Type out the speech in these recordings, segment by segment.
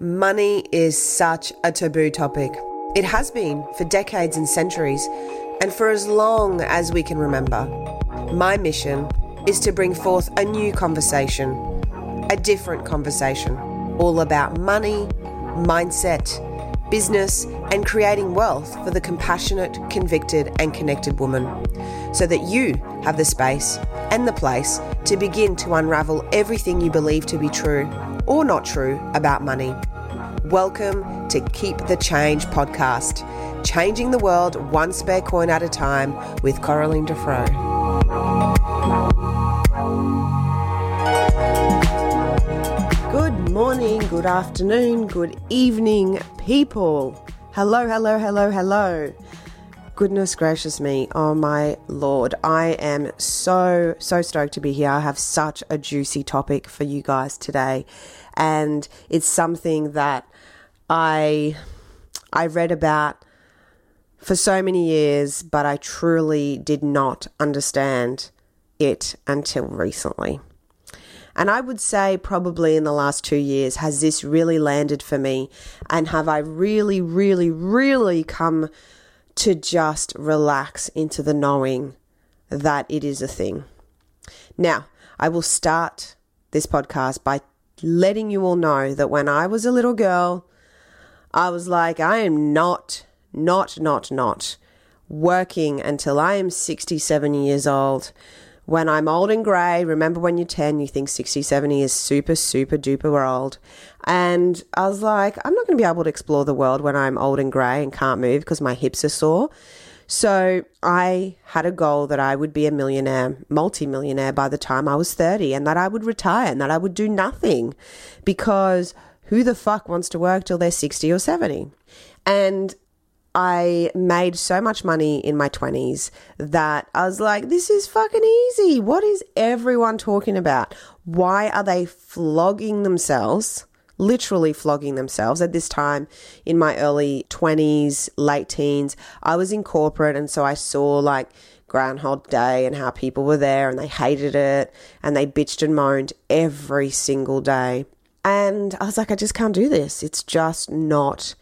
Money is such a taboo topic. It has been for decades and centuries, and for as long as we can remember. My mission is to bring forth a new conversation, a different conversation, all about money, mindset, business, and creating wealth for the compassionate, convicted, and connected woman, so that you have the space and the place to begin to unravel everything you believe to be true or not true about money. Welcome to Keep the Change podcast, changing the world one spare coin at a time with Coraline Defro. Good morning, good afternoon, good evening, people. Hello, hello, hello, hello. Goodness gracious me, oh my lord. I am so, so stoked to be here. I have such a juicy topic for you guys today. And it's something that I I read about for so many years, but I truly did not understand it until recently. And I would say, probably in the last two years, has this really landed for me? And have I really, really, really come to just relax into the knowing that it is a thing. Now, I will start this podcast by letting you all know that when I was a little girl, I was like, I am not, not, not, not working until I am 67 years old. When I'm old and grey, remember when you're 10, you think 60, 70 is super, super duper old. And I was like, I'm not going to be able to explore the world when I'm old and grey and can't move because my hips are sore. So I had a goal that I would be a millionaire, multi-millionaire by the time I was 30 and that I would retire and that I would do nothing because who the fuck wants to work till they're 60 or 70? And I made so much money in my 20s that I was like, this is fucking easy. What is everyone talking about? Why are they flogging themselves? Literally flogging themselves at this time in my early 20s, late teens. I was in corporate, and so I saw like Groundhog Day and how people were there and they hated it and they bitched and moaned every single day. And I was like, I just can't do this. It's just not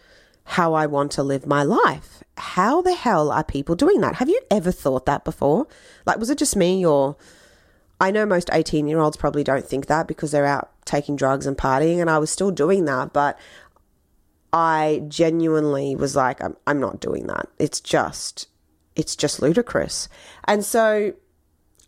how I want to live my life. How the hell are people doing that? Have you ever thought that before? Like, was it just me or I know most 18 year olds probably don't think that because they're out taking drugs and partying, and I was still doing that, but I genuinely was like, I'm, I'm not doing that. It's just, it's just ludicrous. And so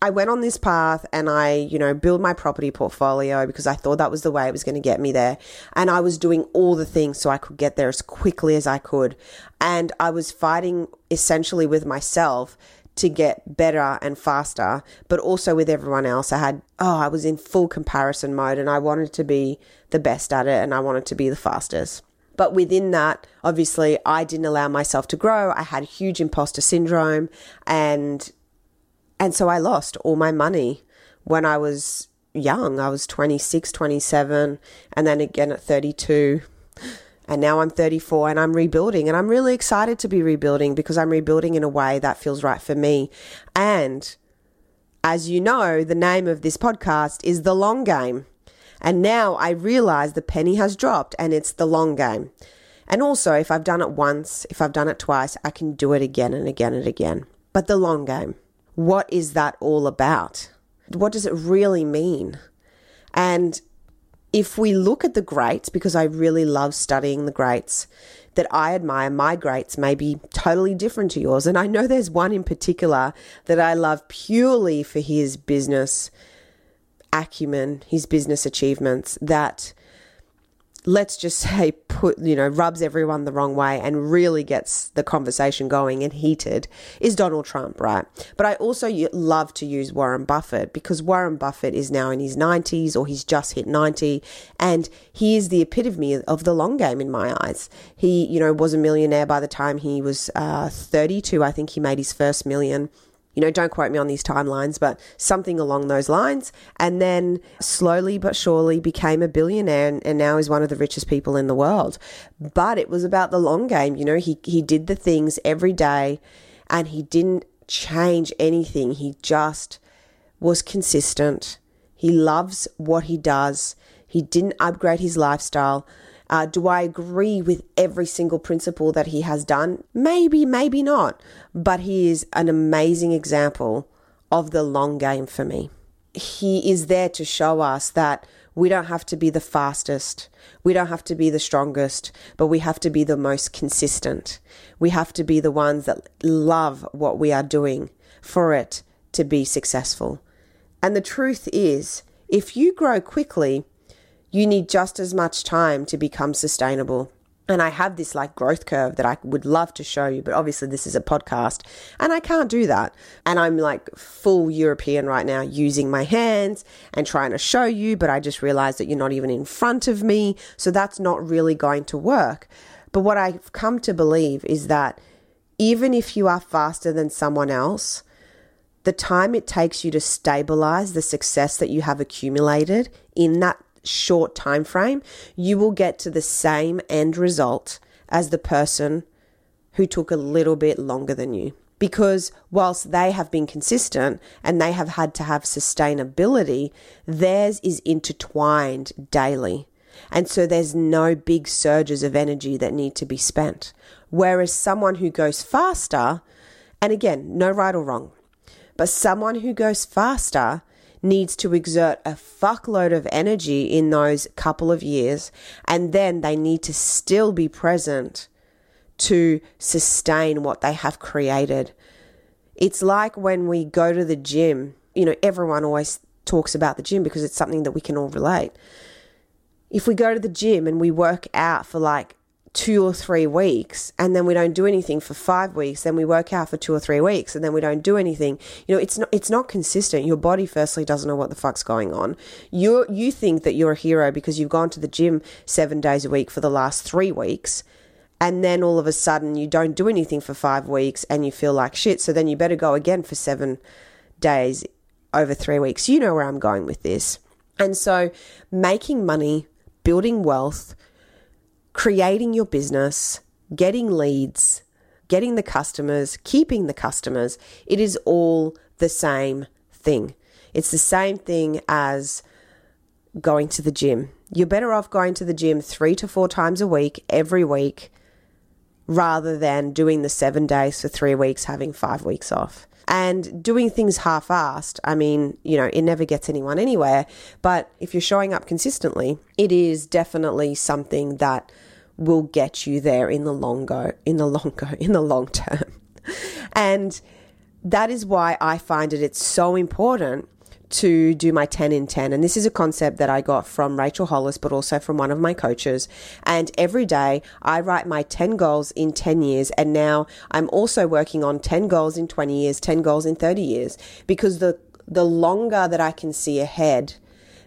I went on this path and I, you know, build my property portfolio because I thought that was the way it was going to get me there. And I was doing all the things so I could get there as quickly as I could. And I was fighting essentially with myself to get better and faster, but also with everyone else. I had, oh, I was in full comparison mode and I wanted to be the best at it and I wanted to be the fastest. But within that, obviously, I didn't allow myself to grow. I had huge imposter syndrome and and so I lost all my money when I was young. I was 26, 27, and then again at 32. And now I'm 34 and I'm rebuilding. And I'm really excited to be rebuilding because I'm rebuilding in a way that feels right for me. And as you know, the name of this podcast is The Long Game. And now I realize the penny has dropped and it's the long game. And also, if I've done it once, if I've done it twice, I can do it again and again and again. But the long game what is that all about? What does it really mean? And if we look at the greats, because I really love studying the greats that I admire, my greats may be totally different to yours. And I know there's one in particular that I love purely for his business acumen, his business achievements that let's just say put you know rubs everyone the wrong way and really gets the conversation going and heated is Donald Trump right? But I also love to use Warren Buffett because Warren Buffett is now in his 90s or he's just hit 90 and he is the epitome of the long game in my eyes. He you know was a millionaire by the time he was uh, 32 I think he made his first million you know, don't quote me on these timelines, but something along those lines. And then slowly but surely became a billionaire and, and, now is one of the richest people in the world. But it was about the long game. You know, he, he did the things every day and he didn't change anything. He just was consistent. He loves what he does. He didn't upgrade his lifestyle. Uh, do I agree with every single principle that he has done? Maybe, maybe not. But he is an amazing example of the long game for me. He is there to show us that we don't have to be the fastest. We don't have to be the strongest, but we have to be the most consistent. We have to be the ones that love what we are doing for it to be successful. And the truth is, if you grow quickly, you need just as much time to become sustainable. And I have this like growth curve that I would love to show you, but obviously this is a podcast and I can't do that. And I'm like full European right now using my hands and trying to show you, but I just realized that you're not even in front of me. So that's not really going to work. But what I've come to believe is that even if you are faster than someone else, the time it takes you to stabilize the success that you have accumulated in that short time frame, you will get to the same end result as the person who took a little bit longer than you. Because whilst they have been consistent and they have had to have sustainability, theirs is intertwined daily. And so there's no big surges of energy that need to be spent. Whereas someone who goes faster, and again, no right or wrong, but someone who goes faster needs to exert a fuckload of energy in those couple of years, and then they need to still be present to sustain what they have created. It's like when we go to the gym, you know, everyone always talks about the gym because it's something that we can all relate. If we go to the gym and we work out for like two or three weeks and then we don't do anything for five weeks then we work out for two or three weeks and then we don't do anything. You know it's not it's not consistent. Your body firstly doesn't know what the fuck's going on. You you think that you're a hero because you've gone to the gym seven days a week for the last three weeks and then all of a sudden you don't do anything for five weeks and you feel like shit. So then you better go again for seven days over three weeks. You know where i'm going with this. And so making money building wealth creating your business, getting leads, getting the customers, keeping the customers, it is all the same thing. It's the same thing as going to the gym. You're better off going to the gym three to four times a week, every week, rather than doing the seven days for three weeks, having five weeks off. And doing things half assed, I mean, you know, it never gets anyone anywhere. But if you're showing up consistently, it is definitely something that will get you there in the long go, in the long go, in the long term. and that is why I find it it's so important to do my 10 in 10. And this is a concept that I got from Rachel Hollis, but also from one of my coaches. And every day I write my 10 goals in 10 years. And now I'm also working on 10 goals in 20 years, 10 goals in 30 years, because the, the longer that I can see ahead,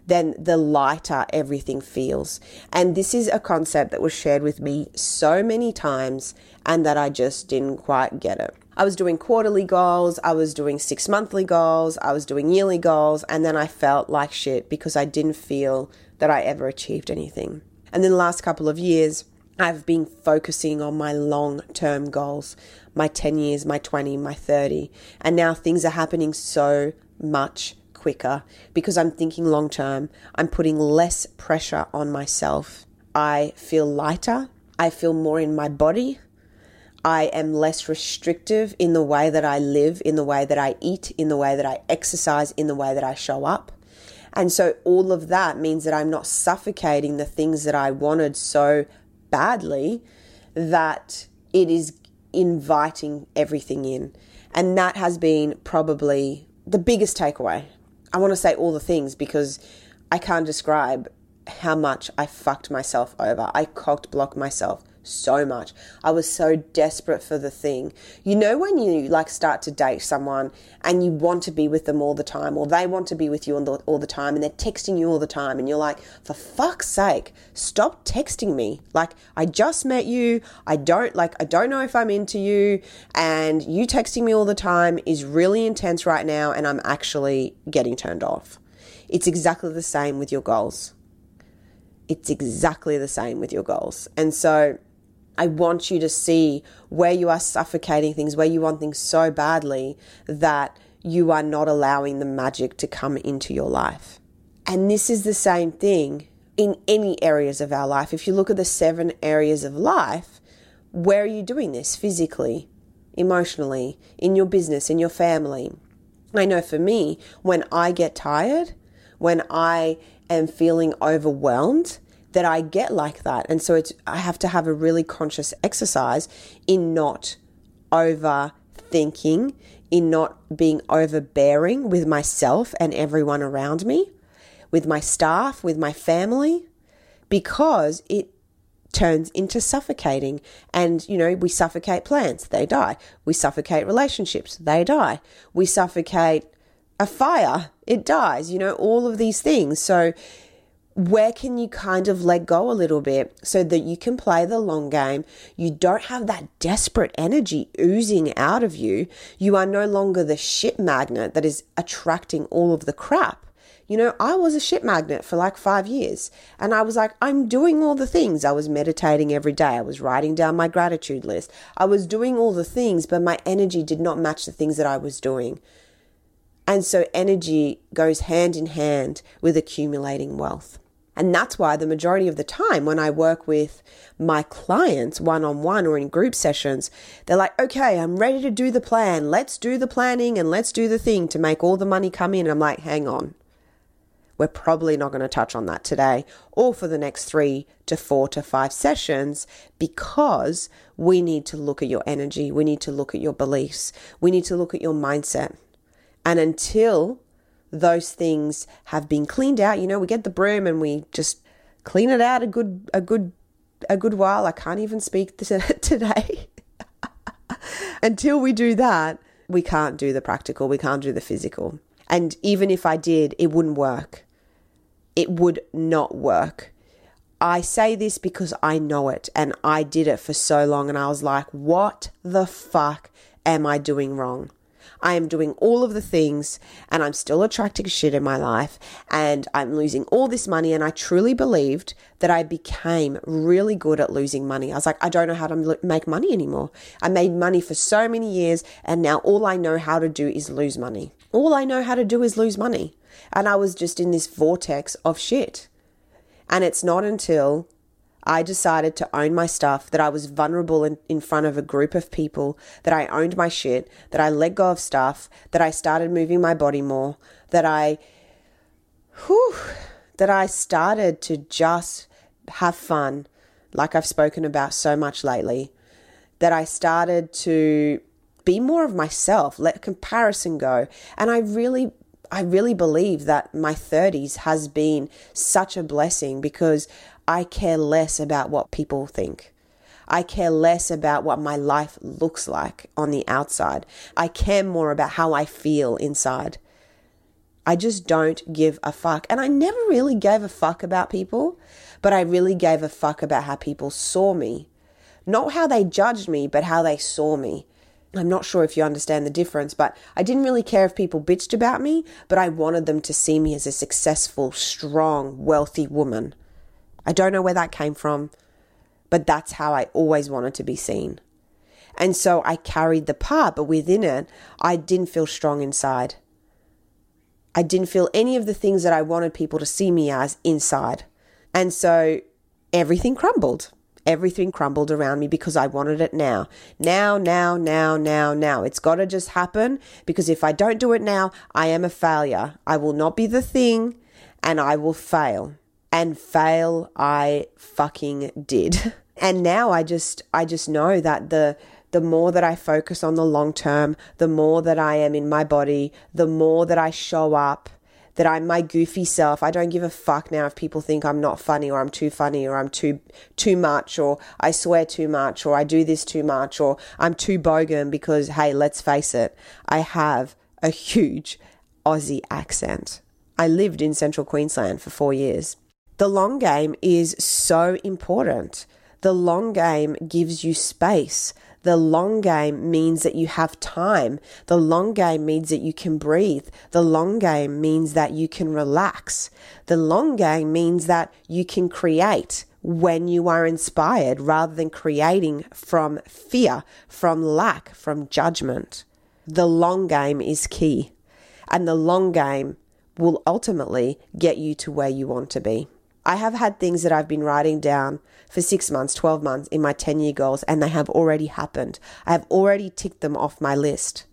then the lighter everything feels. And this is a concept that was shared with me so many times and that I just didn't quite get it. I was doing quarterly goals, I was doing six monthly goals, I was doing yearly goals, and then I felt like shit because I didn't feel that I ever achieved anything. And then the last couple of years, I've been focusing on my long term goals, my 10 years, my 20, my 30. And now things are happening so much quicker because I'm thinking long term. I'm putting less pressure on myself. I feel lighter. I feel more in my body. I am less restrictive in the way that I live, in the way that I eat, in the way that I exercise, in the way that I show up. And so all of that means that I'm not suffocating the things that I wanted so badly that it is inviting everything in. And that has been probably the biggest takeaway. I want to say all the things because I can't describe how much I fucked myself over. I cocked blocked myself so much. I was so desperate for the thing. You know, when you like start to date someone and you want to be with them all the time, or they want to be with you all the time, and they're texting you all the time, and you're like, for fuck's sake, stop texting me. Like, I just met you. I don't like, I don't know if I'm into you, and you texting me all the time is really intense right now, and I'm actually getting turned off. It's exactly the same with your goals. It's exactly the same with your goals. And so, I want you to see where you are suffocating things, where you want things so badly that you are not allowing the magic to come into your life. And this is the same thing in any areas of our life. If you look at the seven areas of life, where are you doing this physically, emotionally, in your business, in your family? I know for me, when I get tired, when I am feeling overwhelmed, that I get like that. And so it's I have to have a really conscious exercise in not overthinking, in not being overbearing with myself and everyone around me, with my staff, with my family, because it turns into suffocating. And, you know, we suffocate plants, they die. We suffocate relationships, they die. We suffocate a fire, it dies, you know, all of these things. So, where can you kind of let go a little bit so that you can play the long game? You don't have that desperate energy oozing out of you. You are no longer the shit magnet that is attracting all of the crap. You know, I was a shit magnet for like five years and I was like, I'm doing all the things. I was meditating every day. I was writing down my gratitude list. I was doing all the things, but my energy did not match the things that I was doing. And so energy goes hand in hand with accumulating wealth. And that's why the majority of the time when I work with my clients one on one or in group sessions, they're like, okay, I'm ready to do the plan. Let's do the planning and let's do the thing to make all the money come in. And I'm like, hang on. We're probably not going to touch on that today or for the next three to four to five sessions because we need to look at your energy. We need to look at your beliefs. We need to look at your mindset. And until those things have been cleaned out. You know, we get the broom and we just clean it out a good a good a good while. I can't even speak today. Until we do that, we can't do the practical, we can't do the physical. And even if I did, it wouldn't work. It would not work. I say this because I know it and I did it for so long and I was like, what the fuck am I doing wrong? I am doing all of the things and I'm still attracting shit in my life and I'm losing all this money. And I truly believed that I became really good at losing money. I was like, I don't know how to make money anymore. I made money for so many years and now all I know how to do is lose money. All I know how to do is lose money. And I was just in this vortex of shit. And it's not until I decided to own my stuff, that I was vulnerable in, in front of a group of people, that I owned my shit, that I let go of stuff, that I started moving my body more, that I, whew, that I started to just have fun, like I've spoken about so much lately, that I started to be more of myself, let comparison go. And I really I really believe that my 30s has been such a blessing because I care less about what people think. I care less about what my life looks like on the outside. I care more about how I feel inside. I just don't give a fuck. And I never really gave a fuck about people, but I really gave a fuck about how people saw me. Not how they judged me, but how they saw me. I'm not sure if you understand the difference, but I didn't really care if people bitched about me, but I wanted them to see me as a successful, strong, wealthy woman. I don't know where that came from, but that's how I always wanted to be seen. And so I carried the part, but within it, I didn't feel strong inside. I didn't feel any of the things that I wanted people to see me as inside. And so everything crumbled. Everything crumbled around me because I wanted it now. Now, now, now, now, now. It's got to just happen because if I don't do it now, I am a failure. I will not be the thing and I will fail and fail I fucking did. And now I just I just know that the the more that I focus on the long term, the more that I am in my body, the more that I show up, that I'm my goofy self. I don't give a fuck now if people think I'm not funny or I'm too funny or I'm too too much or I swear too much or I do this too much or I'm too bogan because hey, let's face it, I have a huge Aussie accent. I lived in central Queensland for 4 years. The long game is so important. The long game gives you space. The long game means that you have time. The long game means that you can breathe. The long game means that you can relax. The long game means that you can create when you are inspired rather than creating from fear, from lack, from judgment. The long game is key. And the long game will ultimately get you to where you want to be. I have had things that I've been writing down for six months, 12 months in my 10 year goals, and they have already happened. I have already ticked them off my list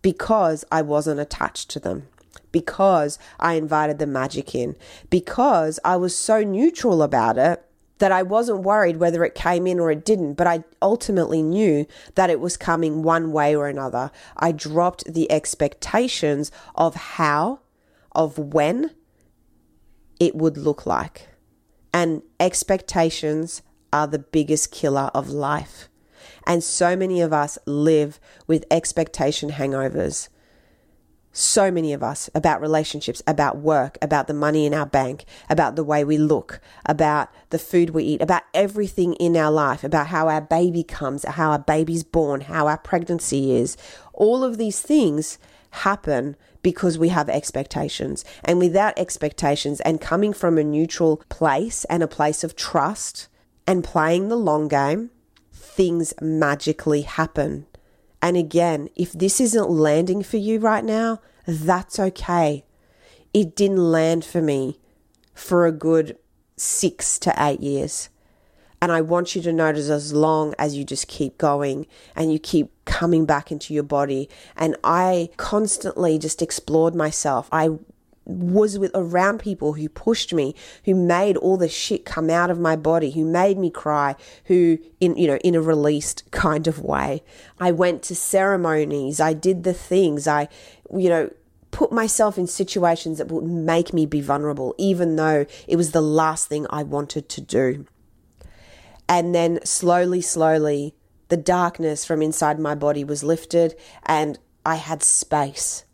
because I wasn't attached to them, because I invited the magic in, because I was so neutral about it that I wasn't worried whether it came in or it didn't, but I ultimately knew that it was coming one way or another. I dropped the expectations of how, of when it would look like. And expectations are the biggest killer of life. And so many of us live with expectation hangovers so many of us about relationships, about work, about the money in our bank, about the way we look, about the food we eat, about everything in our life, about how our baby comes, how our baby's born, how our pregnancy is. All of these things happen because we have expectations. And without expectations and coming from a neutral place and a place of trust and playing the long game, things magically happen. And again, if this isn't landing for you right now, that's okay. It didn't land for me for a good six to eight years. And I want you to notice as long as you just keep going and you keep coming back into your body. And I constantly just explored myself. I was with around people who pushed me, who made all the shit come out of my body, who made me cry, who in you know in a released kind of way. I went to ceremonies, I did the things, I you know put myself in situations that would make me be vulnerable even though it was the last thing I wanted to do. And then slowly slowly the darkness from inside my body was lifted and I had space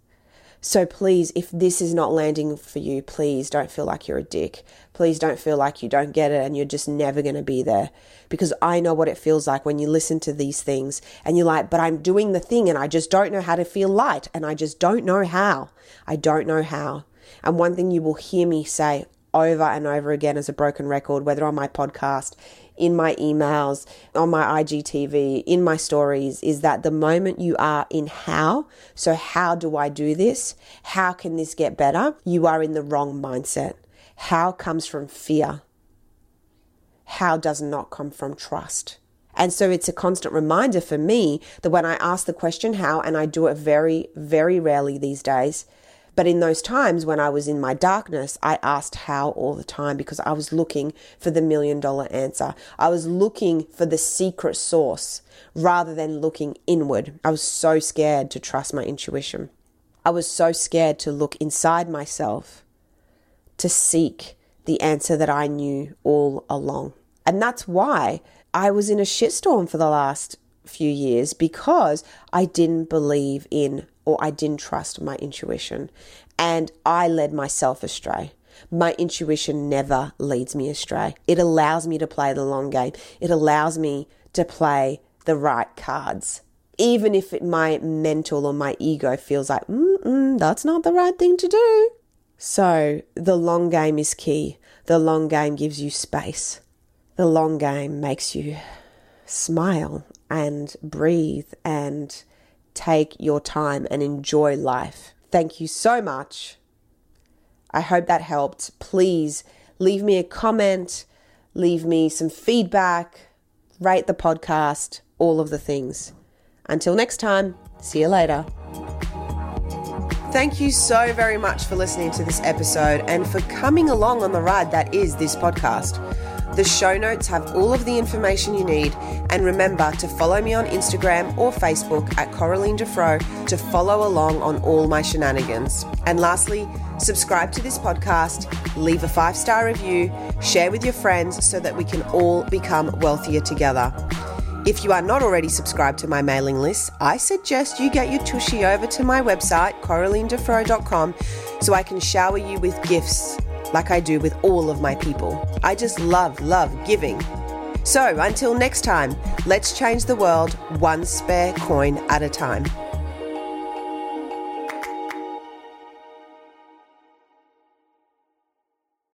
so please, if this is not landing for you, please don't feel like you're a dick. Please don't feel like you don't get it and you're just never going to be there. Because I know what it feels like when you listen to these things and you're like, but I'm doing the thing and I just don't know how to feel light and I just don't know how. I don't know how. And one thing you will hear me say over and over again as a broken record, whether on my podcast, in my emails, on my IGTV, in my stories, is that the moment you are in how, so how do I do this? How can this get better? You are in the wrong mindset. How comes from fear. How does not come from trust. And so it's a constant reminder for me that when I ask the question how, and I do it very, very rarely these days, but in those times when I was in my darkness, I asked how all the time because I was looking for the million dollar answer. I was looking for the secret source rather than looking inward. I was so scared to trust my intuition. I was so scared to look inside myself to seek the answer that I knew all along. And that's why I was in a shitstorm for the last few years because I didn't believe in or I didn't trust my intuition and I led myself astray. My intuition never leads me astray. It allows me to play the long game. It allows me to play the right cards. Even if it, my mental or my ego feels like, that's not the right thing to do. So, the long game is key. The long game gives you space. The long game makes you smile and breathe and take your time and enjoy life. Thank you so much. I hope that helped. Please leave me a comment, leave me some feedback, rate the podcast, all of the things. Until next time, see you later. Thank you so very much for listening to this episode and for coming along on the ride that is this podcast. The show notes have all of the information you need, and remember to follow me on Instagram or Facebook at Coraline Defro to follow along on all my shenanigans. And lastly, subscribe to this podcast, leave a five star review, share with your friends so that we can all become wealthier together. If you are not already subscribed to my mailing list, I suggest you get your tushy over to my website, coralinedefro.com, so I can shower you with gifts like I do with all of my people. I just love, love giving. So until next time, let's change the world one spare coin at a time.